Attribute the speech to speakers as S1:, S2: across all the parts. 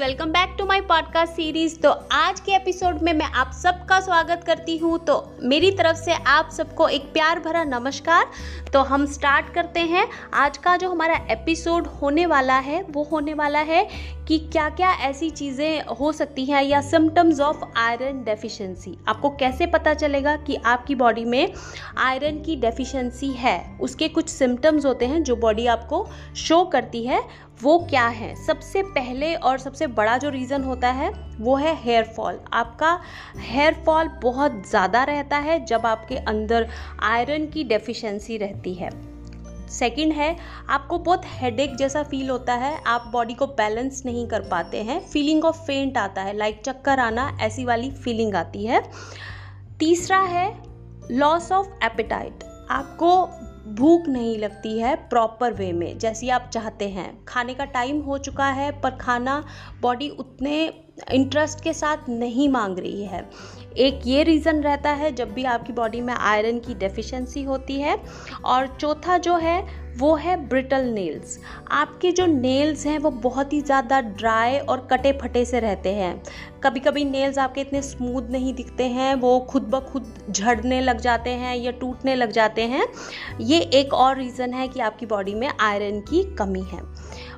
S1: Welcome back to my podcast series. तो आज के एपिसोड में मैं आप सबका स्वागत करती हूँ। तो मेरी तरफ़ से आप सबको एक प्यार भरा नमस्कार। तो हम स्टार्ट करते हैं। आज का जो हमारा एपिसोड होने वाला है, वो होने वाला है कि क्या क्या ऐसी चीज़ें हो सकती हैं या सिम्टम्स ऑफ़ आयरन डेफिशिएंसी आपको कैसे पता चलेगा कि आपकी बॉडी में आयरन की डेफिशिएंसी है? उसके कुछ सिम्टम्स होते हैं जो बॉडी आपको शो करती है। वो क्या है? सबसे पहले और सबसे बड़ा जो रीज़न होता है, वो है हेयर फॉल आपका हेयर फॉल बहुत ज़्यादा रहता है जब आपके अंदर आयरन की डेफिशिएंसी रहती है। सेकंड है, आपको बहुत हेडेक जैसा फील होता है, आप बॉडी को बैलेंस नहीं कर पाते हैं। फीलिंग ऑफ़ फेंट आता है लाइक चक्कर आना, ऐसी वाली फीलिंग आती है। तीसरा है लॉस ऑफ़ एपिटाइट आपको भूख नहीं लगती है प्रॉपर वे में, जैसी आप चाहते हैं। खाने का टाइम हो चुका है, पर खाना बॉडी उतने इंटरेस्ट के साथ नहीं मांग रही है। एक ये रीज़न रहता है, जब भी आपकी बॉडी में आयरन की डेफिशिएंसी होती है, और चौथा जो है, वो है ब्रिटल नेल्स आपके जो नेल्स हैं, वो बहुत ही ज़्यादा ड्राई और कटे फटे से रहते हैं। कभी कभी नेल्स आपके इतने स्मूथ नहीं दिखते हैं, वो खुद ब खुद झड़ने लग जाते हैं या टूटने लग जाते हैं। ये एक और रीज़न है कि आपकी बॉडी में आयरन की कमी है।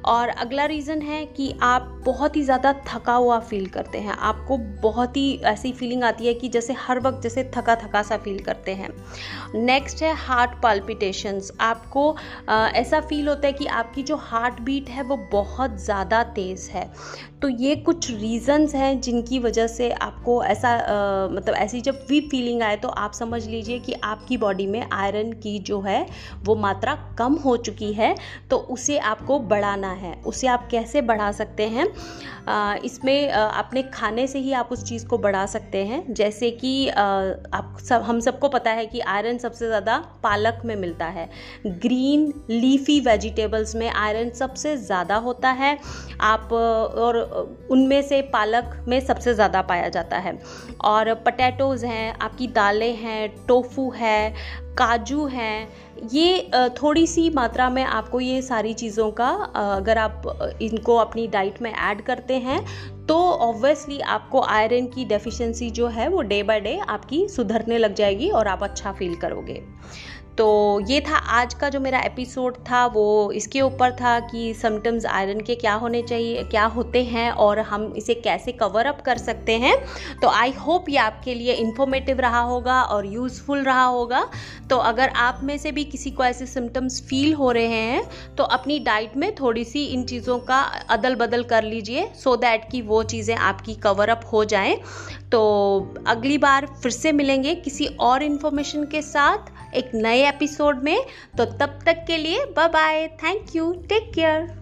S1: और अगला रीज़न है कि आप बहुत ही ज़्यादा थका हुआ फील करते हैं। आपको बहुत ही ऐसी फीलिंग आती है कि जैसे हर वक्त जैसे थका थका सा फील करते हैं। नेक्स्ट है हार्ट पाल्पिटेशंस आपको आ, ऐसा फील होता है कि आपकी जो हार्ट बीट है वो बहुत ज़्यादा तेज़ है। तो ये कुछ रीज़न्स हैं जिनकी वजह से आपको ऐसा आ, मतलब ऐसी जब भी फीलिंग आए तो आप समझ लीजिए कि आपकी बॉडी में आयरन की जो है वो मात्रा कम हो चुकी है। तो उसे आपको बढ़ाना है, उसे आप कैसे बढ़ा सकते हैं? इसमें अपने खाने से ही आप उस चीज़ को बढ़ा सकते हैं। जैसे कि आप सब, हम सबको पता है कि आयरन सबसे ज़्यादा पालक में मिलता है। ग्रीन लीफी वेजिटेबल्स में आयरन सबसे ज़्यादा होता है। आप, और उनमें से पालक में सबसे ज़्यादा पाया जाता है। और पटैटोज़ हैं, आपकी दालें हैं टोफू है, काजू हैं। ये थोड़ी सी मात्रा में आपको ये सारी चीज़ों का अगर आप इनको अपनी डाइट में ऐड करते हैं तो ऑब्वियसली आपको आयरन की डेफिशिएंसी जो है वो डे बाय डे आपकी सुधरने लग जाएगी और आप अच्छा फील करोगे। तो ये था आज का जो मेरा एपिसोड था, वो इसके ऊपर था कि समटम्स आयरन के क्या होने चाहिए, क्या होते हैं और हम इसे कैसे कवर अप कर सकते हैं। तो आई होप ये आपके लिए इन्फॉर्मेटिव रहा होगा और यूज़फुल रहा होगा। तो अगर आप में से भी किसी को ऐसे सिम्टम्स फील हो रहे हैं तो अपनी डाइट में थोड़ी सी इन चीज़ों का अदल बदल कर लीजिए सो दैट कि वो चीज़ें आपकी कवर अप हो जाएँ। तो अगली बार फिर से मिलेंगे किसी और इन्फॉर्मेशन के साथ। एक नए एपिसोड में। तो तब तक के लिए bye bye thank you take care